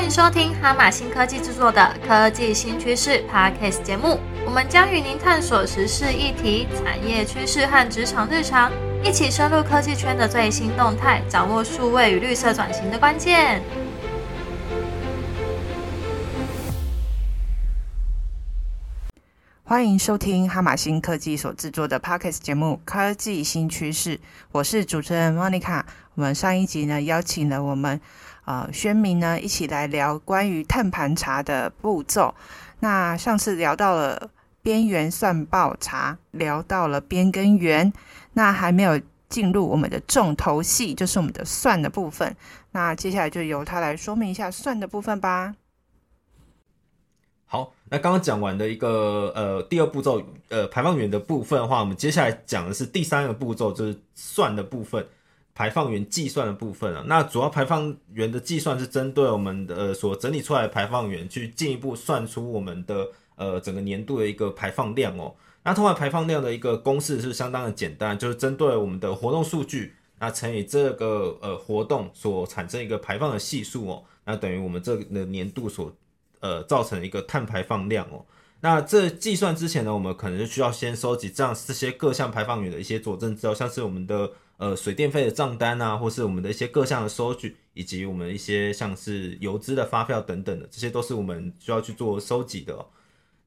欢迎收听哈马新科技制作的科技新趋势 Podcast 节目。我们将与您探索时事议题、产业趋势和职场日常，一起深入科技圈的最新动态，掌握数位与绿色转型的关键。欢迎收听哈马新科技所制作的 Podcast 节目《科技新趋势》，我是主持人 Monica。我们上一集呢，邀请了我们呃宣明呢，一起来聊关于碳盘查的步骤。那上次聊到了边缘算报查，聊到了边跟缘，那还没有进入我们的重头戏，就是我们的算的部分。那接下来就由他来说明一下算的部分吧。好，那刚刚讲完的一个呃第二步骤呃排放源的部分的话，我们接下来讲的是第三个步骤，就是算的部分，排放源计算的部分啊。那主要排放源的计算是针对我们的呃所整理出来的排放源，去进一步算出我们的呃整个年度的一个排放量哦。那通常排放量的一个公式是相当的简单，就是针对我们的活动数据，那乘以这个呃活动所产生一个排放的系数哦，那等于我们这个年度所。呃，造成的一个碳排放量哦。那这计算之前呢，我们可能就需要先收集这样这些各项排放源的一些佐证资料，像是我们的呃水电费的账单啊，或是我们的一些各项的收据，以及我们一些像是油资的发票等等的，这些都是我们需要去做收集的。哦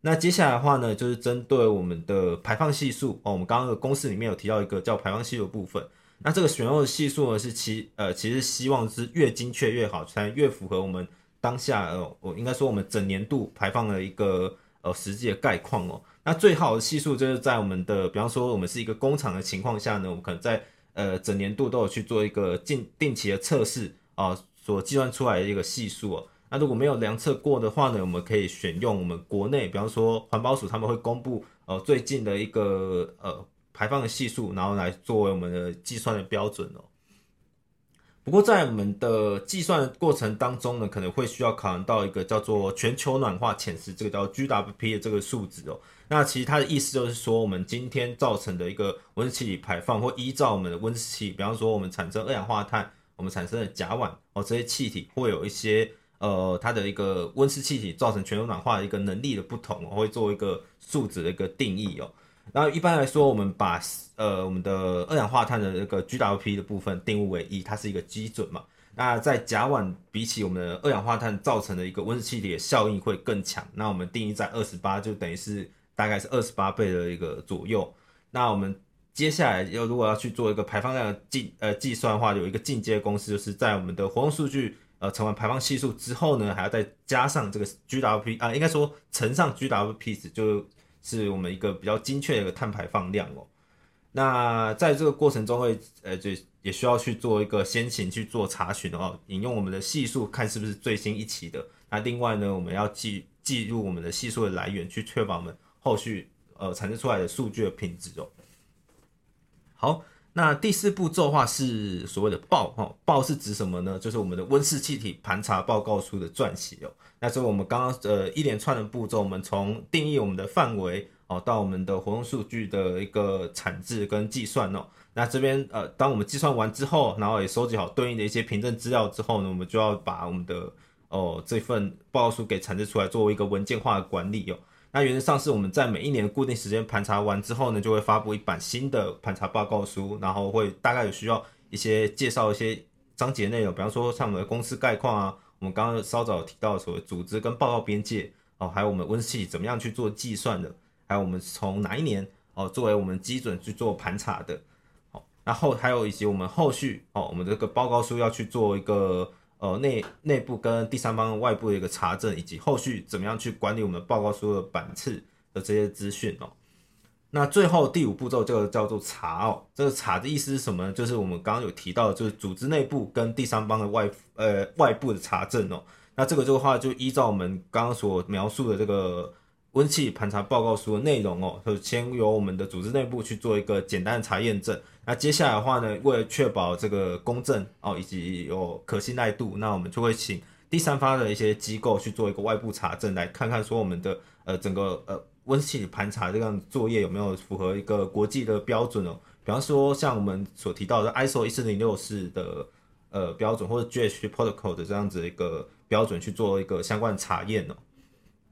那接下来的话呢，就是针对我们的排放系数哦，我们刚刚的公式里面有提到一个叫排放系数部分。那这个选用的系数呢，是其呃其实希望是越精确越好，才越符合我们。当下呃，我应该说我们整年度排放的一个呃实际的概况哦。那最好的系数就是在我们的，比方说我们是一个工厂的情况下呢，我们可能在呃整年度都有去做一个近定期的测试啊，所计算出来的一个系数哦。那如果没有量测过的话呢，我们可以选用我们国内，比方说环保署他们会公布呃最近的一个呃排放的系数，然后来作为我们的计算的标准哦。不过在我们的计算过程当中呢，可能会需要考量到一个叫做全球暖化潜势，这个叫 GWP 的这个数值哦。那其实它的意思就是说，我们今天造成的一个温室气体排放，或依照我们的温室气体，比方说我们产生二氧化碳，我们产生的甲烷哦，这些气体会有一些呃它的一个温室气体造成全球暖化的一个能力的不同，会做一个数值的一个定义哦。然后一般来说，我们把呃我们的二氧化碳的那个 GWP 的部分定位为一，它是一个基准嘛。那在甲烷比起我们的二氧化碳造成的一个温室气体的效应会更强，那我们定义在二十八，就等于是大概是二十八倍的一个左右。那我们接下来要如果要去做一个排放量的计呃计算的话，有一个进阶公式，就是在我们的活动数据呃乘完排放系数之后呢，还要再加上这个 GWP 啊，应该说乘上 GWP 值就。是我们一个比较精确的一个碳排放量哦。那在这个过程中会呃，就也需要去做一个先行去做查询哦，引用我们的系数看是不是最新一期的。那另外呢，我们要记记录我们的系数的来源，去确保我们后续呃产生出来的数据的品质哦。好。那第四步骤的话是所谓的报哈报是指什么呢？就是我们的温室气体盘查报告书的撰写哦。那所以我们刚刚呃一连串的步骤，我们从定义我们的范围哦，到我们的活动数据的一个产制跟计算哦。那这边呃，当我们计算完之后，然后也收集好对应的一些凭证资料之后呢，我们就要把我们的哦这份报告书给产制出来，作为一个文件化的管理哦。那原则上是我们在每一年固定时间盘查完之后呢，就会发布一版新的盘查报告书，然后会大概有需要一些介绍一些章节内容，比方说像我们的公司概况啊，我们刚刚稍早提到的所谓组织跟报告边界哦，还有我们温室气体怎么样去做计算的，还有我们从哪一年哦作为我们基准去做盘查的，好，然后还有以及我们后续哦，我们这个报告书要去做一个。哦，内内部跟第三方外部的一个查证，以及后续怎么样去管理我们报告书的版次的这些资讯哦。那最后第五步骤就叫做查哦。这个查的意思是什么呢？就是我们刚刚有提到，就是组织内部跟第三方的外呃外部的查证哦。那这个的话就依照我们刚刚所描述的这个温气盘查报告书的内容哦，就先由我们的组织内部去做一个简单的查验证。那接下来的话呢，为了确保这个公正哦，以及有可信赖度，那我们就会请第三方的一些机构去做一个外部查证，来看看说我们的呃整个呃温气盘查这样作业有没有符合一个国际的标准哦。比方说像我们所提到的 ISO 一四零六四的呃标准，或者 GHG Protocol 的这样子一个。标准去做一个相关的查验哦。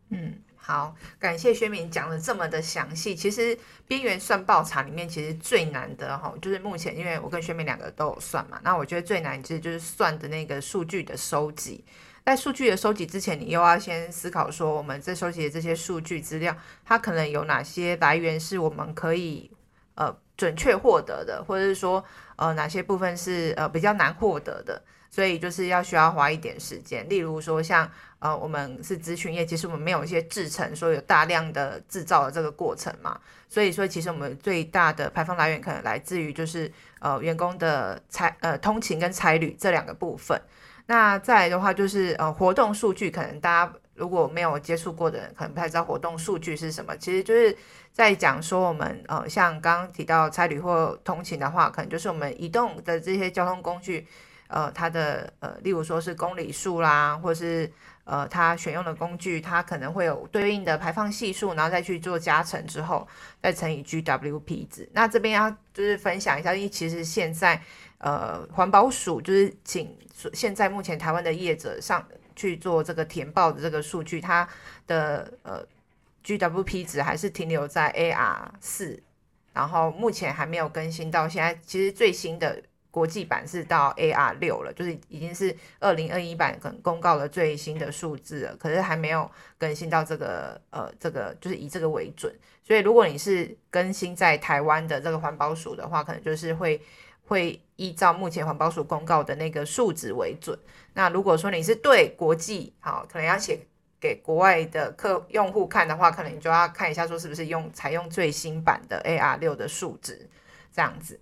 嗯，好，感谢薛明讲的这么的详细。其实边缘算报查里面，其实最难的哈，就是目前因为我跟薛明两个都有算嘛，那我觉得最难其实就是算的那个数据的收集。在数据的收集之前，你又要先思考说，我们在收集的这些数据资料，它可能有哪些来源是我们可以呃准确获得的，或者是说呃哪些部分是呃比较难获得的。所以就是要需要花一点时间，例如说像呃我们是咨询业，其实我们没有一些制成，说有大量的制造的这个过程嘛，所以说其实我们最大的排放来源可能来自于就是呃员工的差呃通勤跟差旅这两个部分。那再来的话就是呃活动数据，可能大家如果没有接触过的人，可能不太知道活动数据是什么，其实就是在讲说我们呃像刚刚提到差旅或通勤的话，可能就是我们移动的这些交通工具。呃，它的呃，例如说是公里数啦，或是呃，它选用的工具，它可能会有对应的排放系数，然后再去做加成之后，再乘以 GWP 值。那这边要就是分享一下，因为其实现在呃，环保署就是请现在目前台湾的业者上去做这个填报的这个数据，它的呃 GWP 值还是停留在 AR 四，然后目前还没有更新到现在，其实最新的。国际版是到 AR 六了，就是已经是二零二一版可能公告的最新的数字了，可是还没有更新到这个呃这个就是以这个为准。所以如果你是更新在台湾的这个环保署的话，可能就是会会依照目前环保署公告的那个数值为准。那如果说你是对国际好，可能要写给国外的客用户看的话，可能你就要看一下说是不是用采用最新版的 AR 六的数值这样子。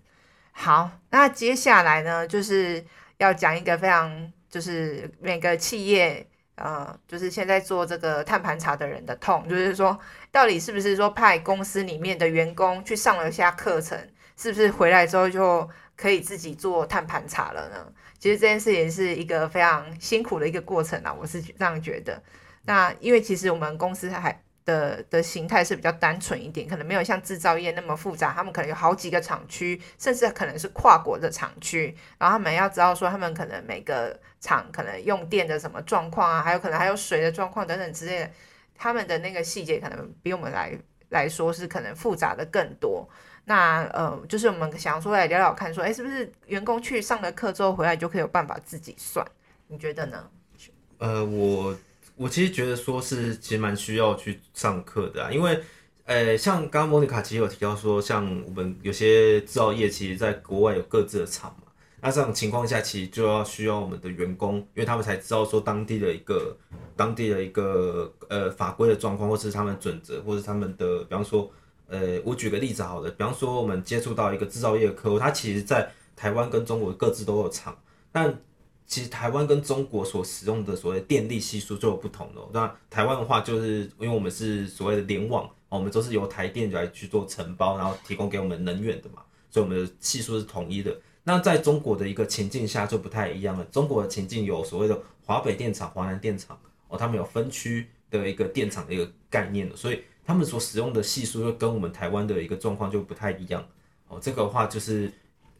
好，那接下来呢，就是要讲一个非常，就是每个企业，呃，就是现在做这个碳盘查的人的痛，就是说，到底是不是说派公司里面的员工去上了一下课程，是不是回来之后就可以自己做碳盘查了呢？其实这件事情是一个非常辛苦的一个过程啊，我是这样觉得。那因为其实我们公司还。的的形态是比较单纯一点，可能没有像制造业那么复杂。他们可能有好几个厂区，甚至可能是跨国的厂区。然后他们要知道说，他们可能每个厂可能用电的什么状况啊，还有可能还有水的状况等等之类的。他们的那个细节可能比我们来来说是可能复杂的更多。那呃，就是我们想说来聊聊看，说哎，是不是员工去上了课之后回来就可以有办法自己算？你觉得呢？呃，我。我其实觉得说是其实蛮需要去上课的啊，因为，呃，像刚刚莫妮卡其实有提到说，像我们有些制造业其实在国外有各自的厂嘛，那这种情况下其实就要需要我们的员工，因为他们才知道说当地的一个当地的一个呃法规的状况，或是他们准则，或是他们的，比方说，呃，我举个例子好了，比方说我们接触到一个制造业的客户，他其实在台湾跟中国各自都有厂，但其实台湾跟中国所使用的所谓电力系数就有不同的。那台湾的话，就是因为我们是所谓的联网，我们都是由台电来去做承包，然后提供给我们能源的嘛，所以我们的系数是统一的。那在中国的一个情境下就不太一样了。中国的情境有所谓的华北电厂、华南电厂哦，他们有分区的一个电厂的一个概念的，所以他们所使用的系数又跟我们台湾的一个状况就不太一样哦。这个话就是，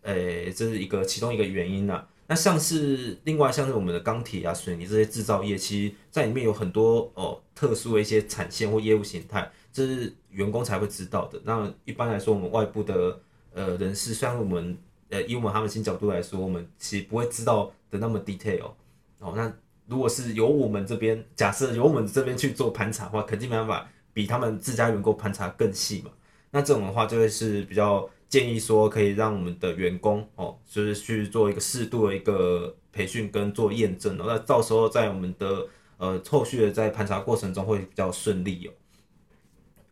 呃，这是一个其中一个原因呢。那像是另外像是我们的钢铁啊、水泥这些制造业，其实在里面有很多哦特殊的一些产线或业务形态，这是员工才会知道的。那一般来说，我们外部的呃人士，虽然我们呃以我们他们新角度来说，我们其实不会知道的那么 detail 哦。那如果是由我们这边假设由我们这边去做盘查的话，肯定没办法比他们自家员工盘查更细嘛。那这种的话就会是比较。建议说可以让我们的员工哦，就是去做一个适度的一个培训跟做验证哦，那到时候在我们的呃后续的在盘查过程中会比较顺利哦。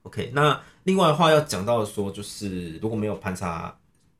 OK，那另外的话要讲到说，就是如果没有盘查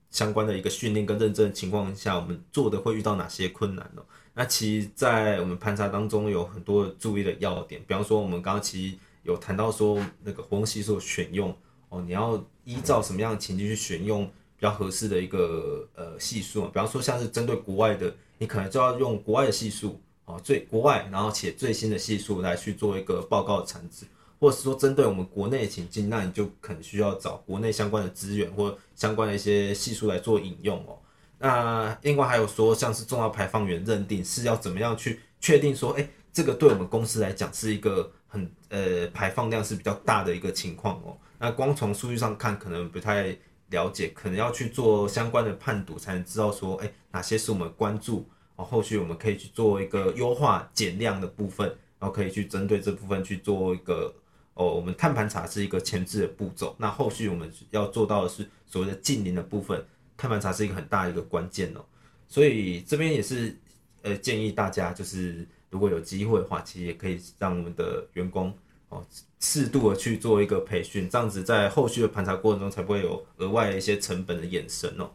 相关的一个训练跟认证情况下，我们做的会遇到哪些困难呢？那其实，在我们盘查当中有很多注意的要点，比方说我们刚刚其实有谈到说那个活动系数选用。哦，你要依照什么样的情境去选用比较合适的一个呃系数？比方说像是针对国外的，你可能就要用国外的系数哦，最国外然后且最新的系数来去做一个报告的产值，或者是说针对我们国内的情境，那你就可能需要找国内相关的资源或相关的一些系数来做引用哦。那另外还有说像是重要排放源认定是要怎么样去确定说，哎，这个对我们公司来讲是一个很呃排放量是比较大的一个情况哦。那光从数据上看，可能不太了解，可能要去做相关的判读，才能知道说，哎，哪些是我们关注哦，后续我们可以去做一个优化减量的部分，然后可以去针对这部分去做一个哦，我们碳盘查是一个前置的步骤，那后续我们要做到的是所谓的近零的部分，碳盘查是一个很大的一个关键哦。所以这边也是呃建议大家就是。如果有机会的话，其实也可以让我们的员工哦适度的去做一个培训，这样子在后续的盘查过程中才不会有额外的一些成本的衍生哦。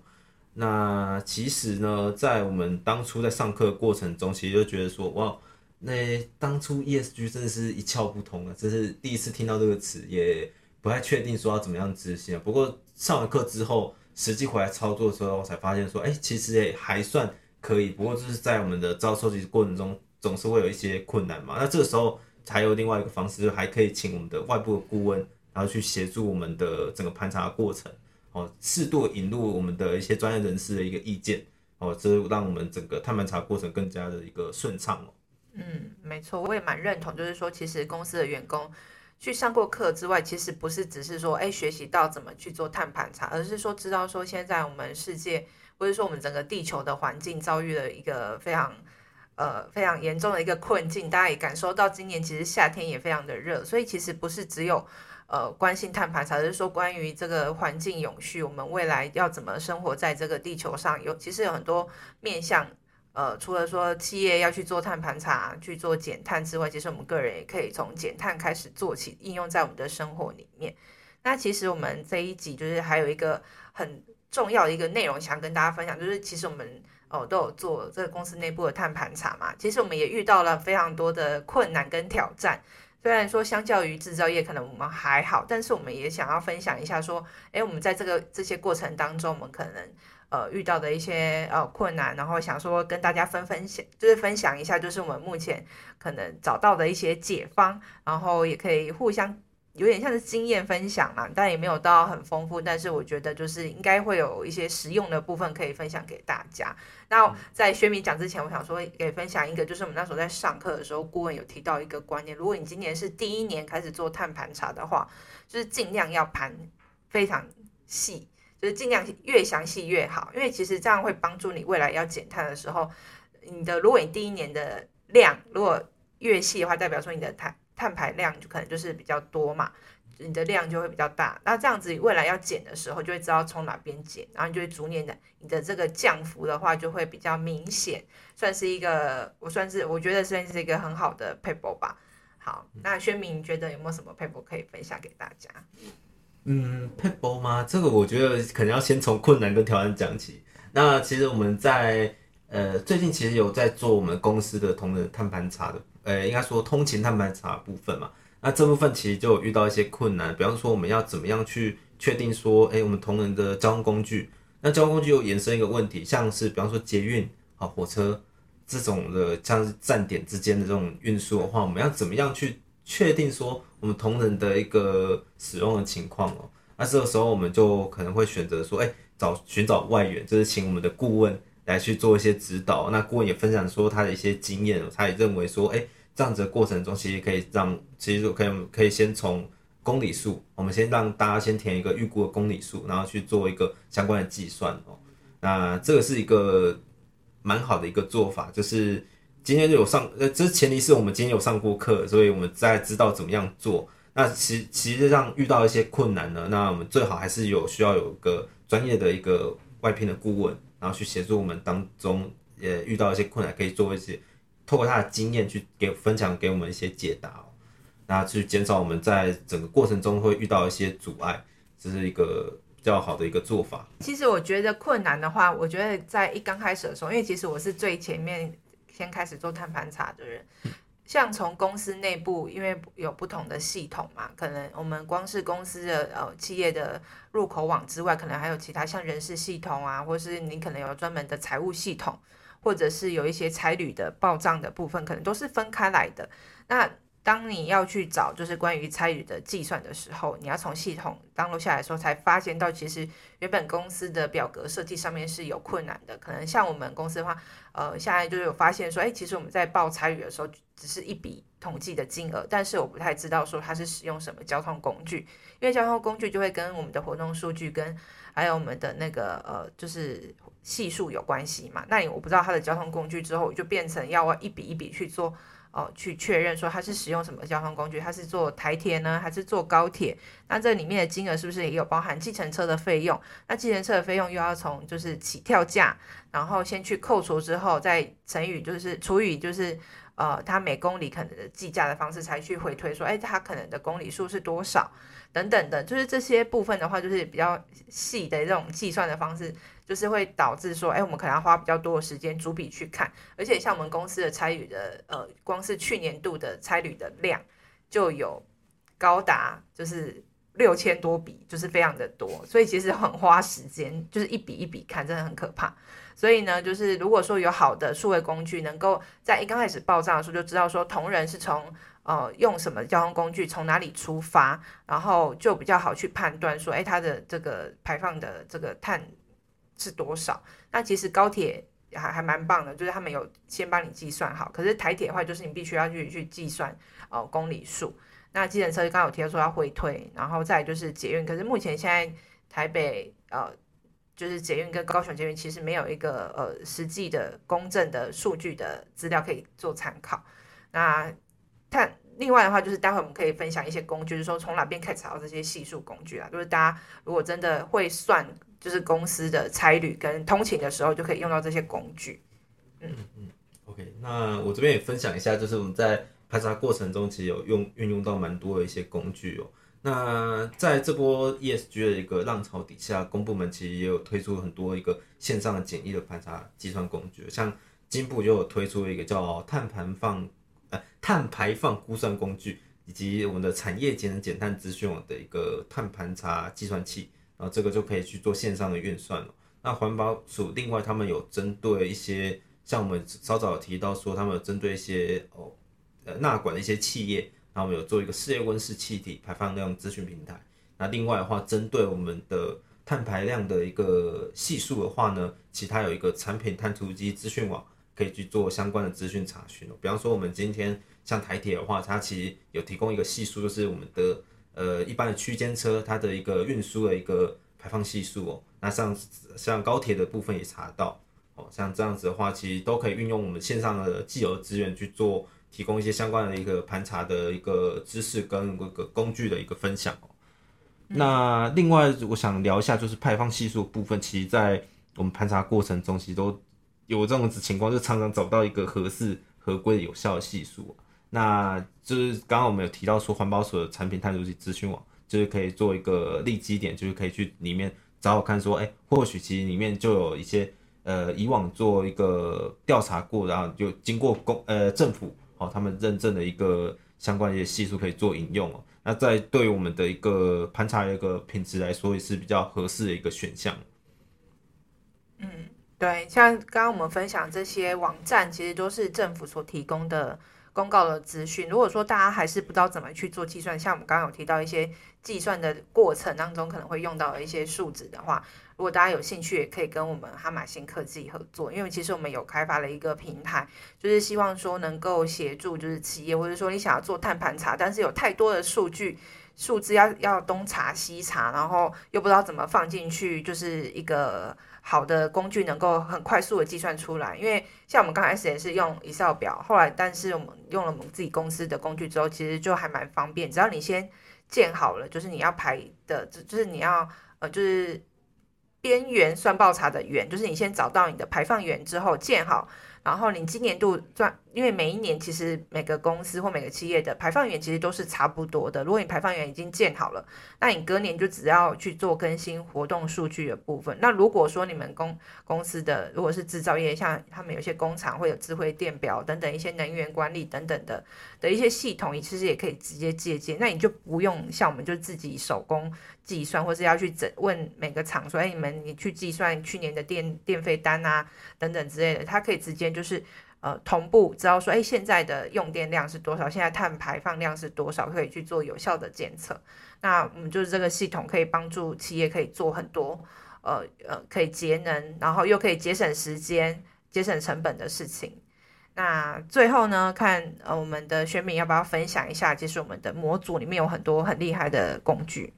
那其实呢，在我们当初在上课过程中，其实就觉得说，哇，那当初 ESG 真的是一窍不通啊，这是第一次听到这个词，也不太确定说要怎么样执行啊。不过上完课之后，实际回来操作的时候，才发现说，哎，其实也还算可以。不过就是在我们的招收集过程中。总是会有一些困难嘛，那这个时候才有另外一个方式，就还可以请我们的外部的顾问，然后去协助我们的整个盘查过程，哦，适度引入我们的一些专业人士的一个意见，哦，这让我们整个碳盘查过程更加的一个顺畅哦。嗯，没错，我也蛮认同，就是说，其实公司的员工去上过课之外，其实不是只是说，哎，学习到怎么去做碳盘查，而是说知道说现在我们世界或者说我们整个地球的环境遭遇了一个非常。呃，非常严重的一个困境，大家也感受到今年其实夏天也非常的热，所以其实不是只有呃关心碳盘查，而是说关于这个环境永续，我们未来要怎么生活在这个地球上，有其实有很多面向，呃，除了说企业要去做碳盘查、去做减碳之外，其实我们个人也可以从减碳开始做起，应用在我们的生活里面。那其实我们这一集就是还有一个很重要的一个内容想跟大家分享，就是其实我们。哦，都有做这个公司内部的碳盘查嘛？其实我们也遇到了非常多的困难跟挑战。虽然说相较于制造业可能我们还好，但是我们也想要分享一下，说，诶，我们在这个这些过程当中，我们可能呃遇到的一些呃困难，然后想说跟大家分分享，就是分享一下，就是我们目前可能找到的一些解方，然后也可以互相。有点像是经验分享嘛，但也没有到很丰富。但是我觉得就是应该会有一些实用的部分可以分享给大家。那在薛明讲之前，我想说给分享一个，就是我们那时候在上课的时候，顾问有提到一个观念：如果你今年是第一年开始做碳盘查的话，就是尽量要盘非常细，就是尽量越详细越好，因为其实这样会帮助你未来要减碳的时候，你的如果你第一年的量如果越细的话，代表说你的碳。碳排量就可能就是比较多嘛，你的量就会比较大。那这样子未来要减的时候，就会知道从哪边减，然后你就会逐年的，你的这个降幅的话就会比较明显，算是一个，我算是我觉得算是一个很好的 paper 吧。好，那宣明你觉得有没有什么 paper 可以分享给大家？嗯，paper 吗？这个我觉得可能要先从困难跟挑战讲起。那其实我们在呃最近其实有在做我们公司的同仁碳盘查的。呃，应该说通勤碳排查部分嘛，那这部分其实就遇到一些困难，比方说我们要怎么样去确定说，哎，我们同仁的交通工具，那交通工具又衍生一个问题，像是比方说捷运啊、火车这种的，像是站点之间的这种运输的话，我们要怎么样去确定说我们同仁的一个使用的情况哦？那这个时候我们就可能会选择说，哎，找寻找外援，就是请我们的顾问。来去做一些指导，那顾问也分享说他的一些经验，他也认为说，哎，这样子的过程中其实可以让，其实可以可以先从公里数，我们先让大家先填一个预估的公里数，然后去做一个相关的计算哦。那这个是一个蛮好的一个做法，就是今天就有上，呃，这前提是我们今天有上过课，所以我们在知道怎么样做。那其其实上遇到一些困难呢，那我们最好还是有需要有一个专业的一个外聘的顾问。然后去协助我们当中，也遇到一些困难，可以做一些透过他的经验去给分享给我们一些解答哦，那去减少我们在整个过程中会遇到一些阻碍，这是一个比较好的一个做法。其实我觉得困难的话，我觉得在一刚开始的时候，因为其实我是最前面先开始做碳盘查的人。像从公司内部，因为有不同的系统嘛，可能我们光是公司的呃企业的入口网之外，可能还有其他像人事系统啊，或是你可能有专门的财务系统，或者是有一些差旅的报账的部分，可能都是分开来的。那当你要去找就是关于参与的计算的时候，你要从系统登录下来的时候，才发现到其实原本公司的表格设计上面是有困难的。可能像我们公司的话，呃，现在就是有发现说，哎，其实我们在报参与的时候，只是一笔统计的金额，但是我不太知道说它是使用什么交通工具，因为交通工具就会跟我们的活动数据跟还有我们的那个呃，就是系数有关系嘛。那你我不知道它的交通工具之后，就变成要一笔一笔去做。哦，去确认说他是使用什么交通工具，他是坐台铁呢，还是坐高铁？那这里面的金额是不是也有包含计程车的费用？那计程车的费用又要从就是起跳价，然后先去扣除之后，再乘以就是除以就是呃，他每公里可能的计价的方式才去回推说，哎，他可能的公里数是多少等等的，就是这些部分的话，就是比较细的这种计算的方式。就是会导致说，哎，我们可能要花比较多的时间逐笔去看，而且像我们公司的差旅的，呃，光是去年度的差旅的量就有高达就是六千多笔，就是非常的多，所以其实很花时间，就是一笔一笔看，真的很可怕。所以呢，就是如果说有好的数位工具，能够在一刚开始报账的时候就知道说同仁是从呃用什么交通工具，从哪里出发，然后就比较好去判断说，哎，它的这个排放的这个碳。是多少？那其实高铁还还蛮棒的，就是他们有先帮你计算好。可是台铁的话，就是你必须要去去计算哦公里数。那计程车刚刚有提到说要回推，然后再就是捷运。可是目前现在台北呃就是捷运跟高雄捷运其实没有一个呃实际的公正的数据的资料可以做参考。那但另外的话，就是待会我们可以分享一些工具，就是说从哪边可以查到这些系数工具啊？就是大家如果真的会算。就是公司的差旅跟通勤的时候就可以用到这些工具。嗯嗯，OK，那我这边也分享一下，就是我们在排查过程中其实有用运用到蛮多的一些工具哦。那在这波 ESG 的一个浪潮底下，公部门其实也有推出很多一个线上的简易的盘查计算工具，像金部就有推出一个叫碳排放呃碳排放估算工具，以及我们的产业节能减碳资讯网的一个碳盘查计算器。然后，这个就可以去做线上的运算了。那环保署另外他们有针对一些，像我们稍早提到说，他们有针对一些哦，呃纳管的一些企业，然后我们有做一个事业温室气体排放量资讯平台。那另外的话，针对我们的碳排量的一个系数的话呢，其他有一个产品碳足迹资讯网，可以去做相关的资讯查询。比方说，我们今天像台铁的话，它其实有提供一个系数，就是我们的。呃，一般的区间车它的一个运输的一个排放系数哦，那像像高铁的部分也查到哦，像这样子的话，其实都可以运用我们线上的既有资源去做，提供一些相关的一个盘查的一个知识跟这个工具的一个分享哦。那另外我想聊一下，就是排放系数部分，其实在我们盘查过程中，其实都有这种子情况，就常常找不到一个合适合规的有效的系数。那就是刚刚我们有提到说，环保署的产品探索及资讯网，就是可以做一个立基点，就是可以去里面找找看，说，哎，或许其实里面就有一些呃以往做一个调查过，然后就经过公呃政府哦他们认证的一个相关一些系数可以做引用哦。那在对于我们的一个盘查的一个品质来说，也是比较合适的一个选项。嗯，对，像刚刚我们分享这些网站，其实都是政府所提供的。公告的资讯，如果说大家还是不知道怎么去做计算，像我们刚刚有提到一些计算的过程当中可能会用到的一些数值的话，如果大家有兴趣，也可以跟我们哈马新科技合作，因为其实我们有开发了一个平台，就是希望说能够协助就是企业，或者说你想要做碳盘查，但是有太多的数据数字要要东查西查，然后又不知道怎么放进去，就是一个。好的工具能够很快速的计算出来，因为像我们刚开始也是用 Excel 表，后来但是我们用了我们自己公司的工具之后，其实就还蛮方便。只要你先建好了，就是你要排的，就是你要呃，就是边缘算报查的源，就是你先找到你的排放源之后建好。然后你今年度赚，因为每一年其实每个公司或每个企业的排放源其实都是差不多的。如果你排放源已经建好了，那你隔年就只要去做更新活动数据的部分。那如果说你们公公司的如果是制造业，像他们有些工厂会有智慧电表等等一些能源管理等等的的一些系统，你其实也可以直接借鉴。那你就不用像我们就自己手工计算，或是要去整问每个厂说，哎，你们你去计算去年的电电费单啊等等之类的，它可以直接。就是呃同步知道说，哎，现在的用电量是多少，现在碳排放量是多少，可以去做有效的检测。那我们就是这个系统可以帮助企业可以做很多呃呃可以节能，然后又可以节省时间、节省成本的事情。那最后呢，看呃我们的宣敏要不要分享一下？其实我们的模组里面有很多很厉害的工具。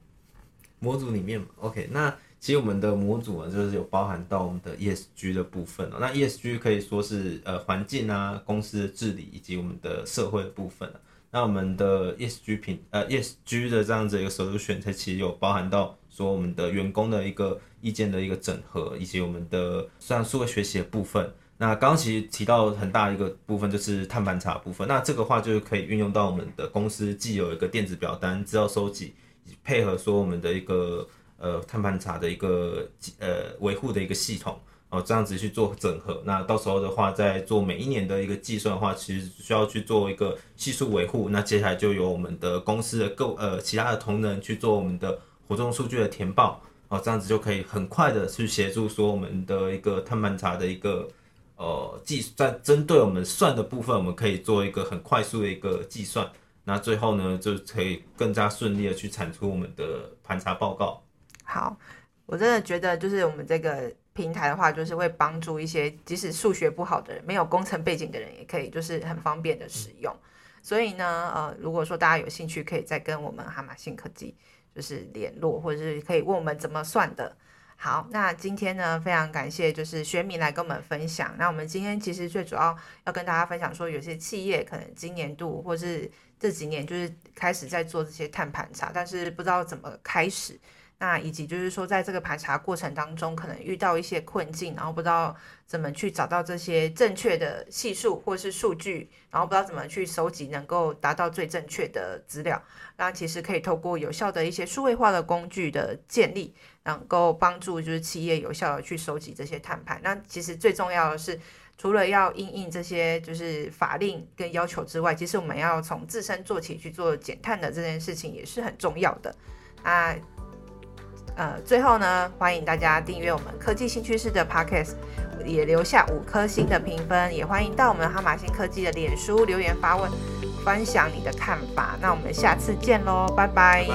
模组里面，OK，那其实我们的模组呢，就是有包含到我们的 ESG 的部分哦。那 ESG 可以说是呃环境啊、公司的治理以及我们的社会的部分那我们的 ESG 品呃 ESG 的这样子一个 solution，其实有包含到说我们的员工的一个意见的一个整合，以及我们的像数位学习的部分。那刚刚其实提到很大一个部分就是碳盘查部分，那这个话就是可以运用到我们的公司既有一个电子表单资料收集，配合说我们的一个呃碳盘查的一个呃维护的一个系统，哦这样子去做整合。那到时候的话，在做每一年的一个计算的话，其实需要去做一个系数维护。那接下来就由我们的公司的各呃其他的同仁去做我们的活动数据的填报，哦这样子就可以很快的去协助说我们的一个碳盘查的一个。呃，计在针对我们算的部分，我们可以做一个很快速的一个计算，那最后呢，就可以更加顺利的去产出我们的盘查报告。好，我真的觉得就是我们这个平台的话，就是会帮助一些即使数学不好的人、没有工程背景的人，也可以就是很方便的使用。所以呢，呃，如果说大家有兴趣，可以再跟我们哈马信科技就是联络，或者是可以问我们怎么算的。好，那今天呢，非常感谢就是薛明来跟我们分享。那我们今天其实最主要要跟大家分享说，有些企业可能今年度或是这几年就是开始在做这些碳盘查，但是不知道怎么开始。那以及就是说，在这个排查过程当中，可能遇到一些困境，然后不知道怎么去找到这些正确的系数或是数据，然后不知道怎么去收集，能够达到最正确的资料。那其实可以透过有效的一些数位化的工具的建立，能够帮助就是企业有效的去收集这些碳盘。那其实最重要的是，除了要应应这些就是法令跟要求之外，其实我们要从自身做起去做减碳的这件事情也是很重要的。那。呃，最后呢，欢迎大家订阅我们科技新趋势的 Podcast，也留下五颗星的评分，也欢迎到我们哈马星科技的脸书留言发问，分享你的看法。那我们下次见喽，拜拜。